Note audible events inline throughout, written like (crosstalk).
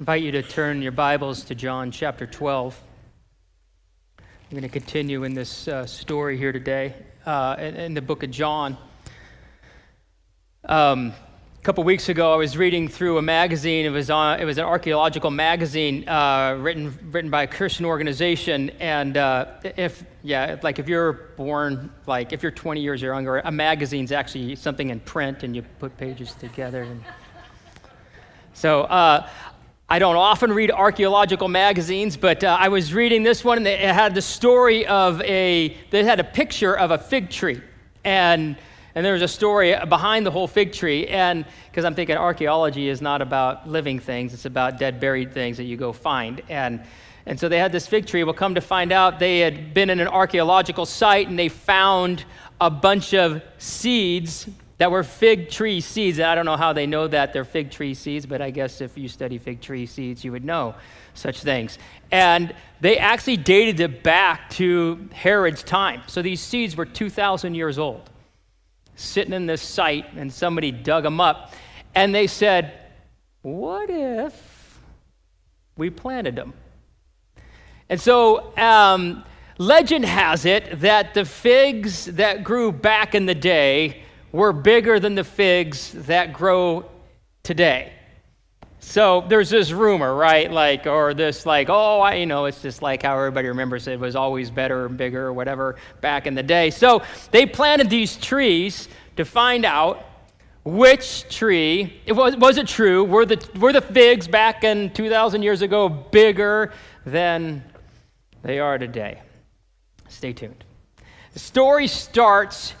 invite you to turn your Bibles to John chapter 12. I'm going to continue in this uh, story here today uh, in, the book of John. Um, a couple weeks ago, I was reading through a magazine. It was, on, it was an archaeological magazine uh, written, written by a Christian organization. And uh, if, yeah, like if you're born, like if you're 20 years younger, a magazine's actually something in print and you put pages together. And so uh, I don't often read archaeological magazines, but uh, I was reading this one and it had the story of a, they had a picture of a fig tree. And, and there was a story behind the whole fig tree. And because I'm thinking archaeology is not about living things, it's about dead, buried things that you go find. And, and so they had this fig tree. Well, come to find out, they had been in an archaeological site and they found a bunch of seeds that were fig tree seeds. I don't know how they know that they're fig tree seeds, but I guess if you study fig tree seeds, you would know such things. And they actually dated it back to Herod's time. So these seeds were 2,000 years old, sitting in this site, and somebody dug them up. And they said, What if we planted them? And so, um, legend has it that the figs that grew back in the day were bigger than the figs that grow today. So there's this rumor, right? Like, or this, like, oh, I, you know, it's just like how everybody remembers it was always better and bigger or whatever back in the day. So they planted these trees to find out which tree, it was, was it true, were the, were the figs back in 2,000 years ago bigger than they are today? Stay tuned. The story starts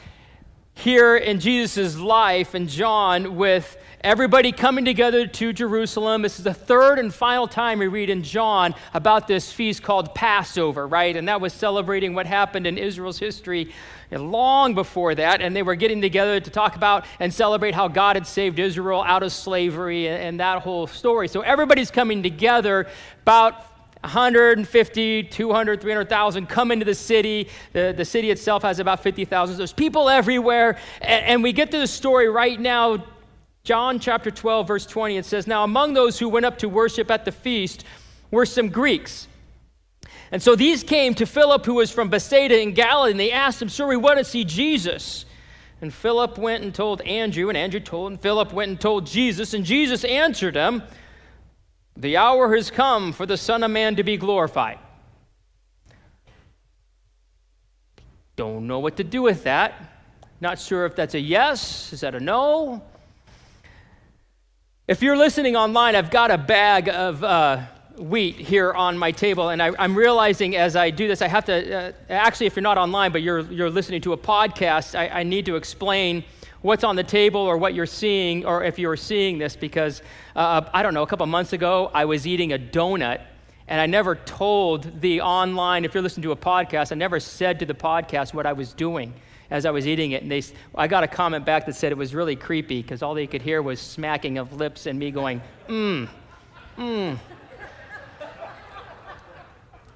here in Jesus' life and John with everybody coming together to Jerusalem. This is the third and final time we read in John about this feast called Passover, right? And that was celebrating what happened in Israel's history long before that. And they were getting together to talk about and celebrate how God had saved Israel out of slavery and, and that whole story. So everybody's coming together about 150, 200, 300,000 come into the city. The, the city itself has about 50,000. There's people everywhere. And, and we get to the story right now. John chapter 12, verse 20, it says, Now among those who went up to worship at the feast were some Greeks. And so these came to Philip, who was from Bethsaida in Galilee, and they asked him, Sir, we want to see Jesus. And Philip went and told Andrew, and Andrew told, and Philip went and told Jesus, and Jesus answered him, the hour has come for the Son of Man to be glorified. Don't know what to do with that. Not sure if that's a yes. Is that a no? If you're listening online, I've got a bag of uh, wheat here on my table, and I, am realizing as I do this, I have to uh, actually, if you're not online, but you're, you're listening to a podcast, I, I need to explain what's on the table or what you're seeing, or if you're seeing this, because uh, I don't know, a couple months ago, I was eating a donut. And I never told the online, if you're listening to a podcast, I never said to the podcast what I was doing as I was eating it. And they, I got a comment back that said it was really creepy because all they could hear was smacking of lips and me going, mmm, mmm.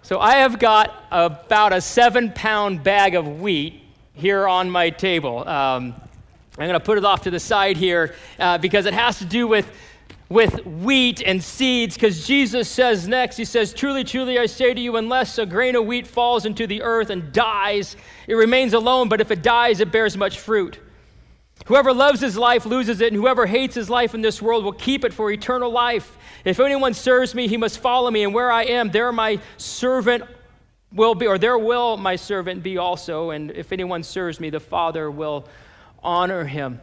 So I have got about a seven pound bag of wheat here on my table. Um, I'm going to put it off to the side here uh, because it has to do with, with wheat and seeds. Because Jesus says next, He says, Truly, truly, I say to you, unless a grain of wheat falls into the earth and dies, it remains alone, but if it dies, it bears much fruit. Whoever loves his life loses it, and whoever hates his life in this world will keep it for eternal life. If anyone serves me, he must follow me, and where I am, there my servant will be, or there will my servant be also. And if anyone serves me, the Father will honor him.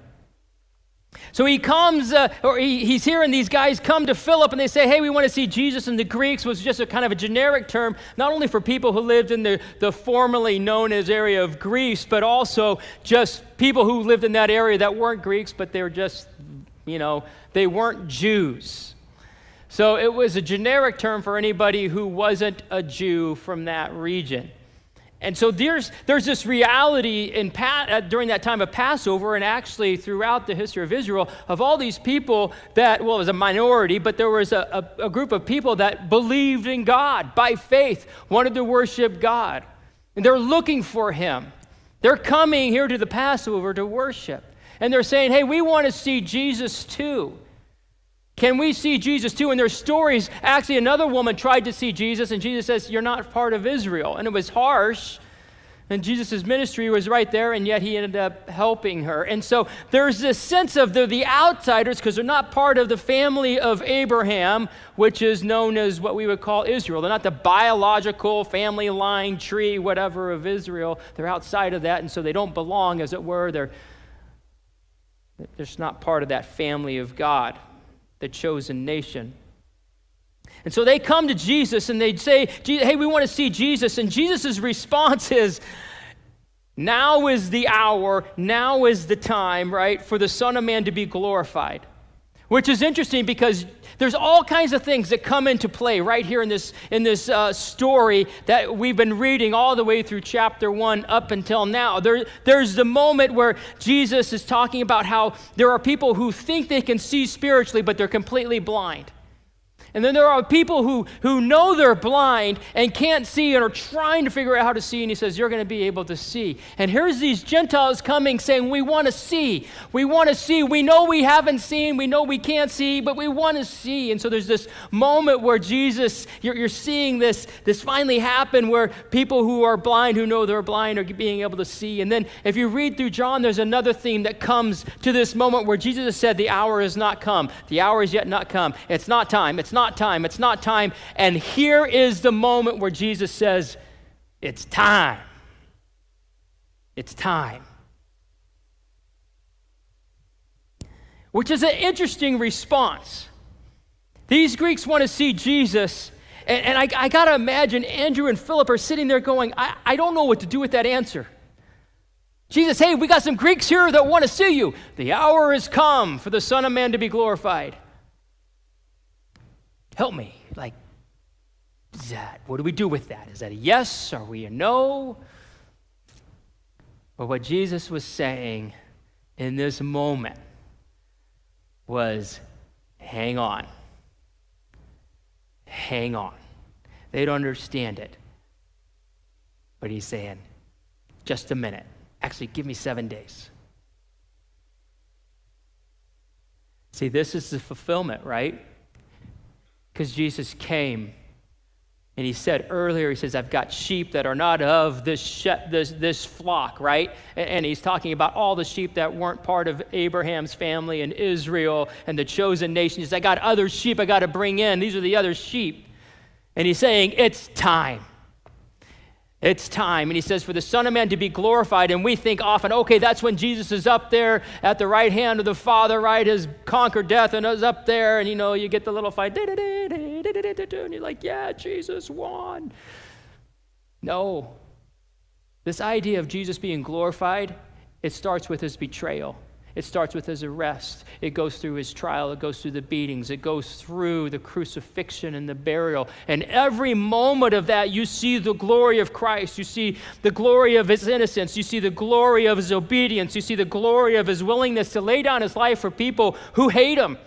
So he comes, uh, or he, he's and these guys come to Philip and they say, Hey, we want to see Jesus. And the Greeks was just a kind of a generic term, not only for people who lived in the, the formerly known as area of Greece, but also just people who lived in that area that weren't Greeks, but they were just, you know, they weren't Jews. So it was a generic term for anybody who wasn't a Jew from that region. And so there's, there's this reality in uh, during that time of Passover, and actually throughout the history of Israel, of all these people that, well, it was a minority, but there was a, a, a group of people that believed in God by faith, wanted to worship God. And they're looking for Him. They're coming here to the Passover to worship. And they're saying, hey, we want to see Jesus too. Can we see Jesus too? And there's stories. Actually, another woman tried to see Jesus, and Jesus says, You're not part of Israel. And it was harsh. And Jesus' ministry was right there, and yet he ended up helping her. And so there's this sense of the, the outsiders, because they're not part of the family of Abraham, which is known as what we would call Israel. They're not the biological family line, tree, whatever of Israel. They're outside of that, and so they don't belong, as it were. They're, they're just not part of that family of God, the chosen nation. And so they come to Jesus and they say, Hey, we want to see Jesus. And Jesus' response (laughs) is, Now is the hour, now is the time, right, for the Son of Man to be glorified. Which is interesting because there's all kinds of things that come into play right here in this, in this uh, story that we've been reading all the way through chapter 1 up until now. There, there's the moment where Jesus is talking about how there are people who think they can see spiritually, but they're completely blind. And then there are people who, who know they're blind and can't see and are trying to figure out how to see. And he says, You're going to be able to see. And here's these Gentiles coming saying, We want to see. We want to see. We know we haven't seen. We know we can't see, but we want to see. And so there's this moment where Jesus, you're, you're seeing this, this finally happen where people who are blind, who know they're blind, are being able to see. And then if you read through John, there's another theme that comes to this moment where Jesus said, The hour has not come. The hour is yet not come. It's not time. It's not not time. It's not time. And here is the moment where Jesus says, It's time. It's time. Which is an interesting response. These Greeks want to see Jesus, and, and I, I got to imagine Andrew and Philip are sitting there going, I, I don't know what to do with that answer. Jesus, hey, we got some Greeks here that want to see you. The hour has come for the Son of Man to be glorified. Help me. Like, that, what do we do with that? Is that a yes? Are we a no? But what Jesus was saying in this moment was hang on. Hang on. They don't understand it. But he's saying, just a minute. Actually, give me seven days. See, this is the fulfillment, right? Because Jesus came and he said earlier, he says, I've got sheep that are not of this, sh- this, this flock, right? And, and, he's talking about all the sheep that weren't part of Abraham's family and Israel and the chosen nation. He says, I got other sheep I got to bring in. These are the other sheep. And he's saying, It's time. It's time. And he says, for the Son of Man to be glorified. And we think often, okay, that's when Jesus is up there at the right hand of the Father, right? Has conquered death and is up there. And, you know, you get the little fight. And you're like, yeah, Jesus won. No. This idea of Jesus being glorified, it starts with his betrayal. It starts with his arrest. It goes through his trial. It goes through the beatings. It goes through the crucifixion and the burial. And every moment of that, you see the glory of Christ. You see the glory of his innocence. You see the glory of his obedience. You see the glory of his willingness to lay down his life for people who hate him.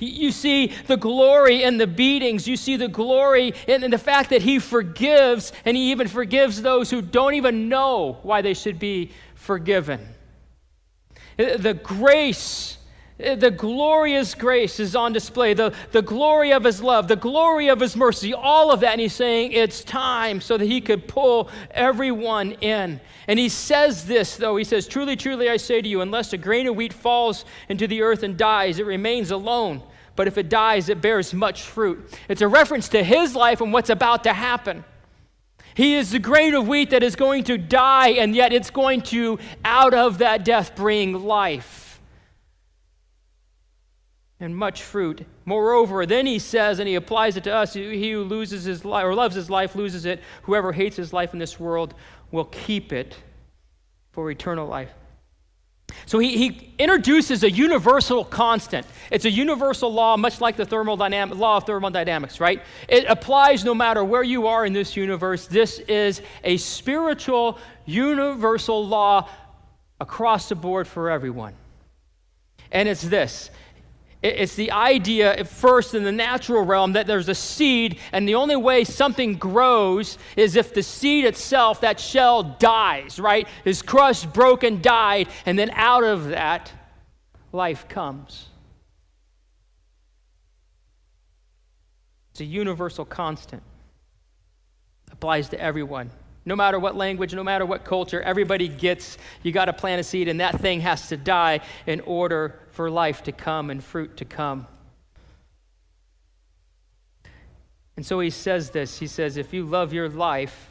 You see the glory in the beatings. You see the glory in, in the fact that he forgives, and he even forgives those who don't even know why they should be forgiven. The grace, the glorious grace is on display. The, the glory of his love, the glory of his mercy, all of that. And he's saying it's time so that he could pull everyone in. And he says this, though. He says, Truly, truly, I say to you, unless a grain of wheat falls into the earth and dies, it remains alone. But if it dies, it bears much fruit. It's a reference to his life and what's about to happen. He is the grain of wheat that is going to die, and yet it's going to, out of that death, bring life and much fruit. Moreover, then he says, and he applies it to us he who loses his life or loves his life loses it. Whoever hates his life in this world will keep it for eternal life. So he, he introduces a universal constant. It's a universal law, much like the thermodynamic, law of thermodynamics, right? It applies no matter where you are in this universe. This is a spiritual, universal law across the board for everyone. And it's this it's the idea at first in the natural realm that there's a seed, and the only way something grows is if the seed itself, that shell, dies, right? Is crushed, broken, died, and then out of that, life comes. It's a universal constant, applies to everyone. No matter what language, no matter what culture, everybody gets you got to plant a seed, and that thing has to die in order for life to come and fruit to come. And so he says this He says, If you love your life,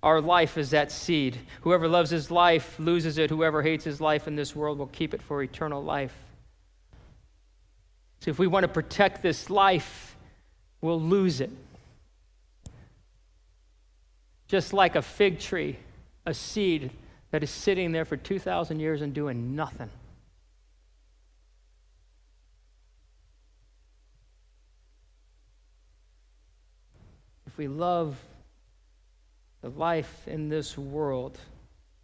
our life is that seed. Whoever loves his life loses it. Whoever hates his life in this world will keep it for eternal life. So if we want to protect this life, we'll lose it. Just like a fig tree, a seed that is sitting there for 2,000 years and doing nothing. If we love the life in this world,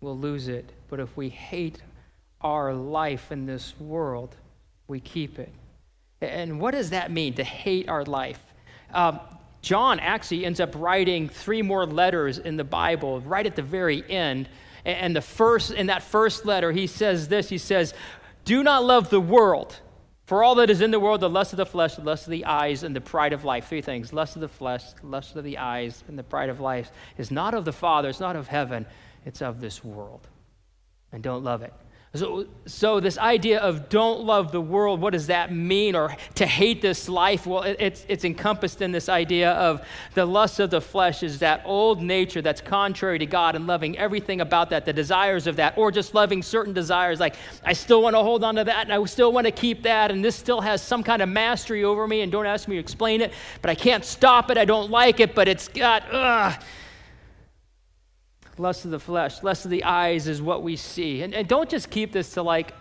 we'll lose it. But if we hate our life in this world, we keep it. And what does that mean to hate our life? Um, John actually ends up writing three more letters in the Bible right at the very end. And the first, in that first letter, he says this He says, Do not love the world. For all that is in the world, the lust of the flesh, the lust of the eyes, and the pride of life. Three things lust of the flesh, lust of the eyes, and the pride of life is not of the Father, it's not of heaven, it's of this world. And don't love it. So, so, this idea of don't love the world, what does that mean? Or to hate this life? Well, it, it's, it's encompassed in this idea of the lust of the flesh is that old nature that's contrary to God and loving everything about that, the desires of that, or just loving certain desires. Like, I still want to hold on to that and I still want to keep that, and this still has some kind of mastery over me, and don't ask me to explain it, but I can't stop it. I don't like it, but it's got, ugh lust of the flesh, lust of the eyes is what we see. And, and don't just keep this to like,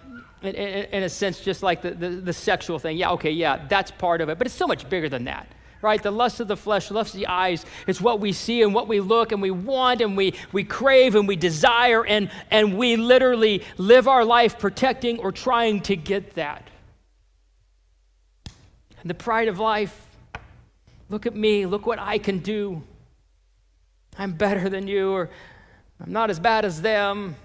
in, in, in a sense, just like the, the, the, sexual thing. Yeah, okay, yeah, that's part of it. But it's so much bigger than that, right? The lust of the flesh, lust of the eyes, it's what we see and what we look and we want and we, we crave and we desire. And, and we literally live our life protecting or trying to get that. And the pride of life, look at me, look what I can do. I'm better than you, or I'm not as bad as them.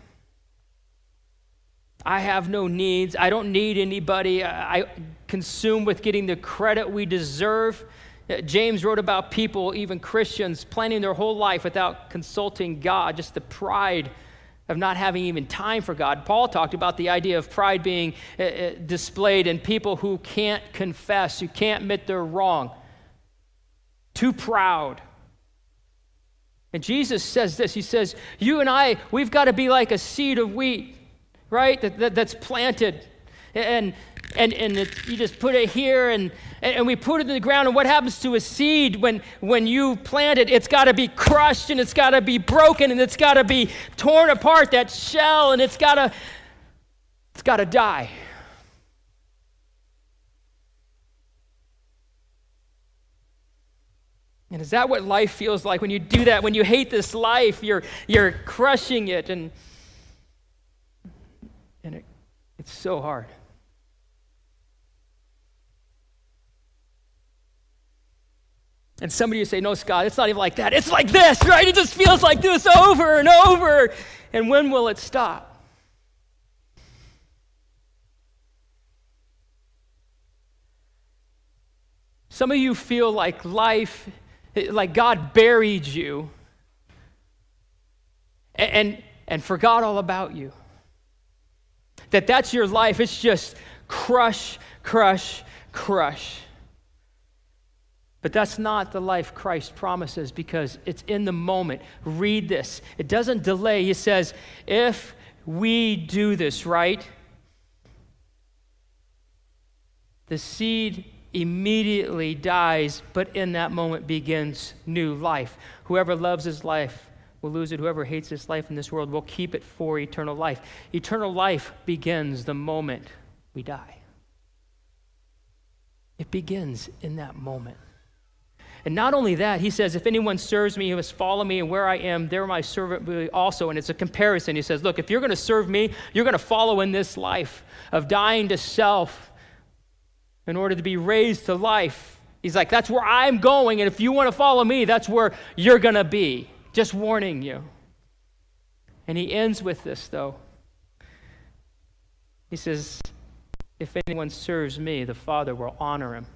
I have no needs. I don't need anybody. I consume with getting the credit we deserve. Uh, James wrote about people, even Christians, planning their whole life without consulting God, just the pride of not having even time for God. Paul talked about the idea of pride being uh, uh, displayed in people who can't confess, who can't admit they're wrong, too proud. And Jesus says this He says, You and I, we've got to be like a seed of wheat, right? That, that that's planted. And, and, and it, you just put it here and, and we put it in the ground. And what happens to a seed when, when you plant it? It's got to be crushed and it's got to be broken and it's got to be torn apart, that shell, and it's got to it's got to die. And is that what life feels like when you do that? When you hate this life, you're, you're crushing it, and, and it, it's so hard. And somebody would say, No, Scott, it's not even like that. It's like this, right? It just feels like this over and over. And when will it stop? Some of you feel like life like God buried you and, and, and forgot all about you. That that's your life. It's just crush, crush, crush. But that's not the life Christ promises because it's in the moment. Read this. It doesn't delay. He says, if we do this right, the seed immediately dies, but in that moment begins new life. Whoever loves his life will lose it. Whoever hates his life in this world will keep it for eternal life. Eternal life begins the moment we die. It begins in that moment. And not only that, he says, if anyone serves me, he must follow me, and where I am, there my servant will be also. And it's a comparison. He says, look, if you're going to serve me, you're going to follow in this life of dying to self in order to be raised to life. He's like, that's where I'm going, and if you want to follow me, that's where you're going to be. Just warning you. And he ends with this, though. He says, If anyone serves me, the Father will honor him.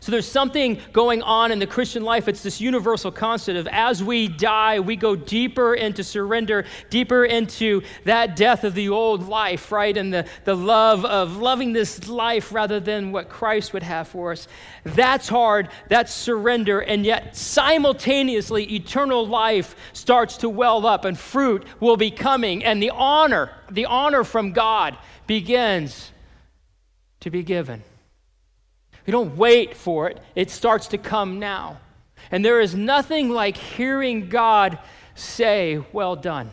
So there's something going on in the Christian life. It's this universal constant of as we die, we go deeper into surrender, deeper into that death of the old life, right? And the, the love of loving this life rather than what Christ would have for us. That's hard. That's surrender. And yet, simultaneously, eternal life starts to well up and fruit will be coming. And the honor, the honor from God begins to be given. We don't wait for it, it starts to come now. And there is nothing like hearing God say, Well done.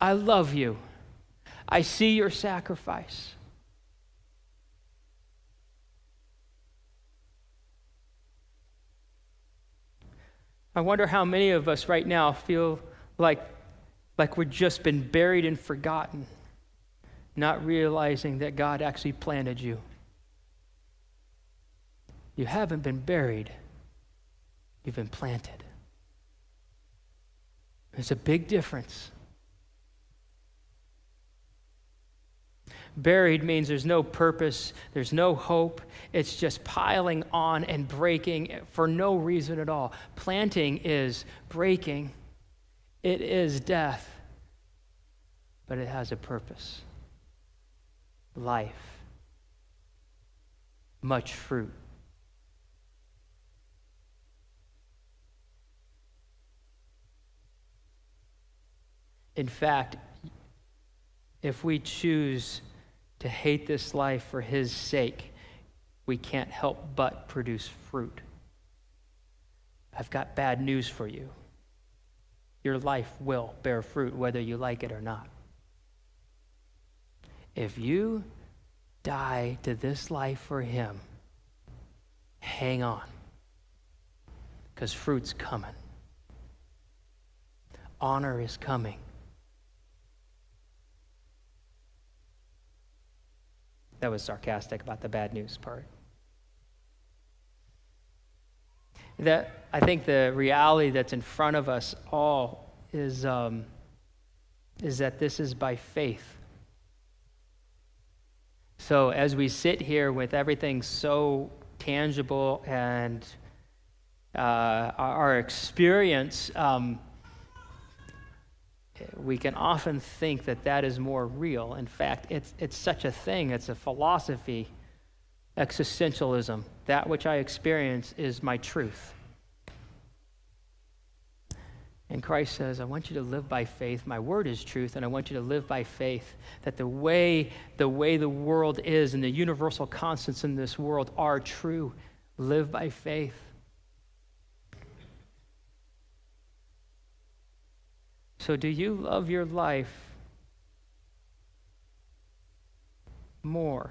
I love you. I see your sacrifice. I wonder how many of us right now feel like, like we've just been buried and forgotten not realizing that God actually planted you. You haven't been buried, you've been planted. There's a big difference. Buried means there's no purpose, there's no hope. It's just piling on and breaking for no reason at all. Planting is breaking, it is death, but it has a purpose life, much fruit. In fact, if we choose to hate this life for His sake, we can't help but produce fruit. I've got bad news for you. Your life will bear fruit whether you like it or not. If you die to this life for Him, hang on, because fruit's coming, honor is coming. That was sarcastic about the bad news part. That I think the reality that's in front of us all is, um, is that this is by faith. So as we sit here with everything so tangible and uh, our experience, um, we can often think that that is more real. In fact, it's, it's such a thing, it's a philosophy, existentialism. That which I experience is my truth. And Christ says, I want you to live by faith. My word is truth, and I want you to live by faith that the way the way the world is and the universal constants in this world are true. Live by faith. So do you love your life more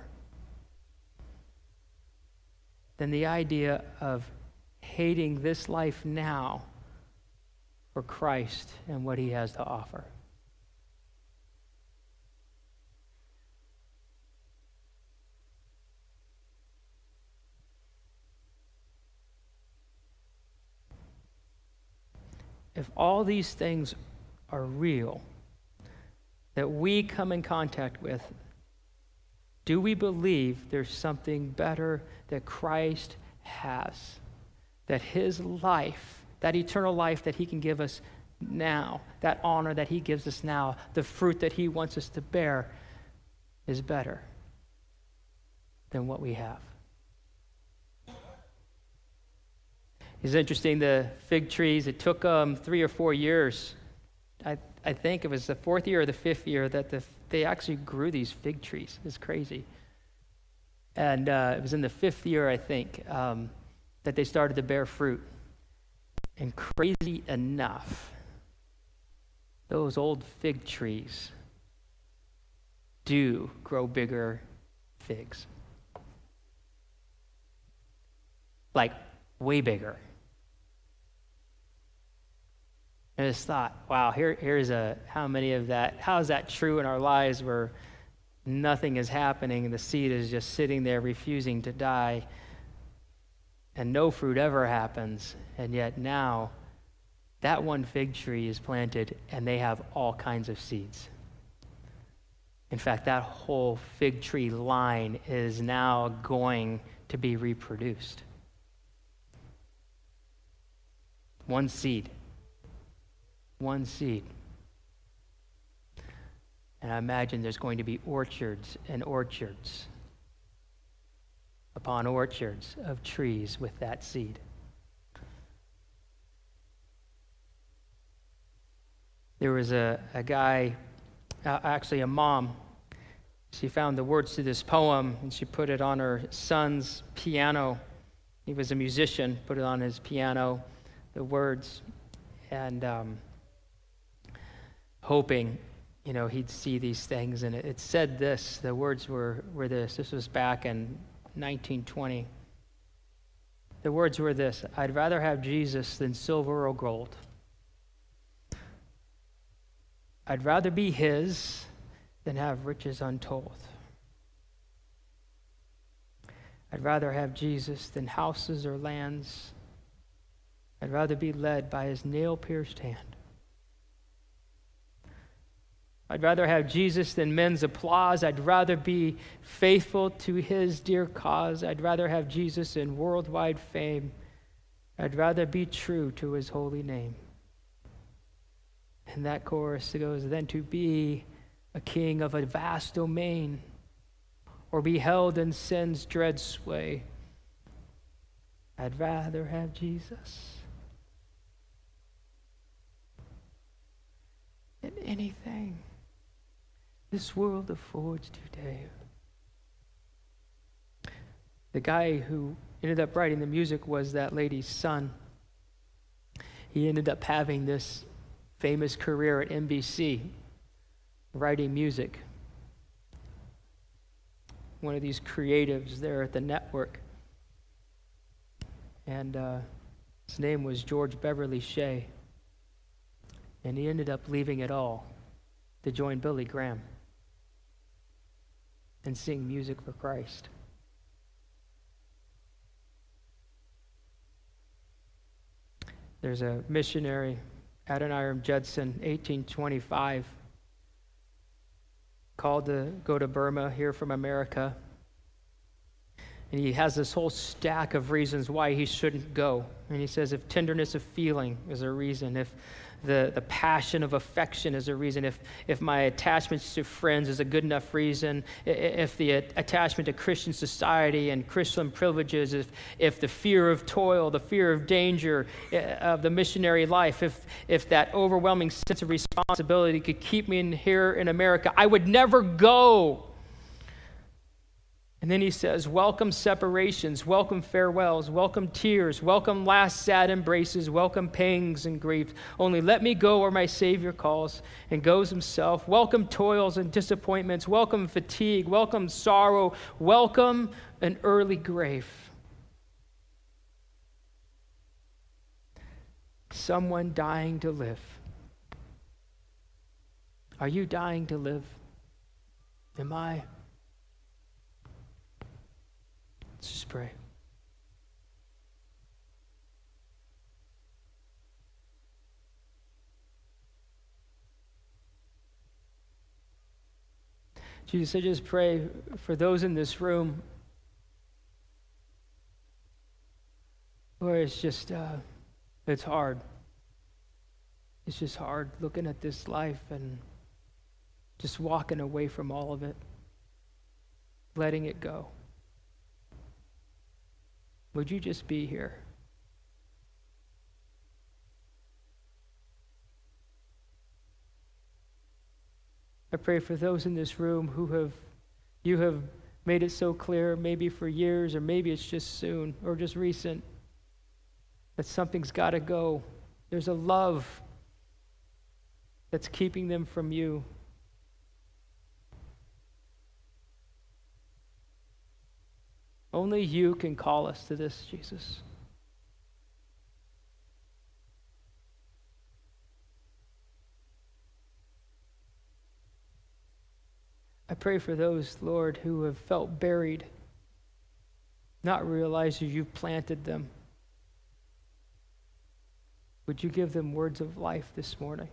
than the idea of hating this life now? For Christ and what he has to offer. If all these things are real, that we come in contact with, do we believe there's something better that Christ has? That his life that eternal life that He can give us now, that honor that He gives us now, the fruit that He wants us to bear is better than what we have. It's interesting, the fig trees, it took um, three or four years. I, I think it was the fourth year or the fifth year that the, they actually grew these fig trees. It's crazy. And uh, it was in the fifth year, I think, um, that they started to bear fruit. And crazy enough, those old fig trees do grow bigger figs. Like, way bigger. I just thought, wow, here, here's a, how many of that, how is that true in our lives where nothing is happening and the seed is just sitting there refusing to die? And no fruit ever happens. And yet now, that one fig tree is planted and they have all kinds of seeds. In fact, that whole fig tree line is now going to be reproduced. One seed. One seed. And I imagine there's going to be orchards and orchards upon orchards of trees with that seed. There was a, a guy, uh, actually a mom, she found the words to this poem and she put it on her son's piano. He was a musician, put it on his piano, the words, and um, hoping, you know, he'd see these things. And it, said this the words were, were this. This was back in 1920. The words were this I'd rather have Jesus than silver or gold. I'd rather be his than have riches untold. I'd rather have Jesus than houses or lands. I'd rather be led by his nail pierced hand. I'd rather have Jesus than men's applause. I'd rather be faithful to his dear cause. I'd rather have Jesus in worldwide fame. I'd rather be true to his holy name. And that chorus goes, than to be a king of a vast domain or be held in sin's dread sway. I'd rather have Jesus than anything this world affords today. The guy who ended up writing the music was that lady's son. He ended up having this famous career at NBC, writing music. One of these creatives there at the network. And uh, his name was George Beverly Shea. And he ended up leaving it all to join Billy Graham and sing music for Christ. There's a missionary Adoniram Judson, 1825, called to go to Burma, here from America. And he has this whole stack of reasons why he shouldn't go. And he says if tenderness of feeling is a reason, if the, the passion of affection is a reason, if, if my attachments to friends is a good enough reason, if the attachment to Christian society and Christian privileges, if, if the fear of toil, the fear of danger of the missionary life, if, if that overwhelming sense of responsibility could keep me in here in America, I would never go. And then he says, Welcome separations, welcome farewells, welcome tears, welcome last sad embraces, welcome pangs and grief. Only let me go where my Savior calls and goes himself. Welcome toils and disappointments, welcome fatigue, welcome sorrow, welcome an early grave. Someone dying to live. Are you dying to live? Am I? Let's just pray. Jesus, I just pray for those in this room where it's just, uh, it's hard. It's just hard looking at this life and just walking away from all of it, letting it go. Would you just be here? I pray for those in this room who have, you have made it so clear, maybe for years, or maybe it's just soon, or just recent, that something's got to go. There's a love that's keeping them from you. Only you can call us to this, Jesus. I pray for those, Lord, who have felt buried, not realizing you've planted them. Would you give them words of life this morning?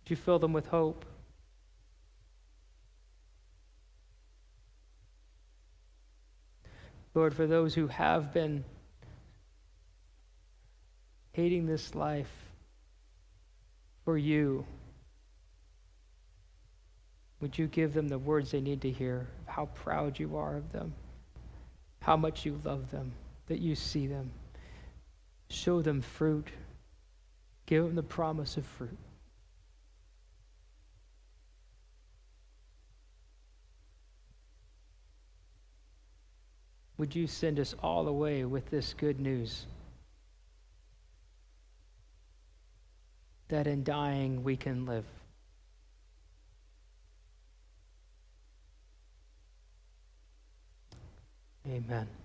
Would you fill them with hope? Lord, for those who have been hating this life for you, would you give them the words they need to hear, how proud you are of them, how much you love them, that you see them. Show them fruit. Give them the promise of fruit. Would you send us all away with this good news? That in dying we can live. Amen.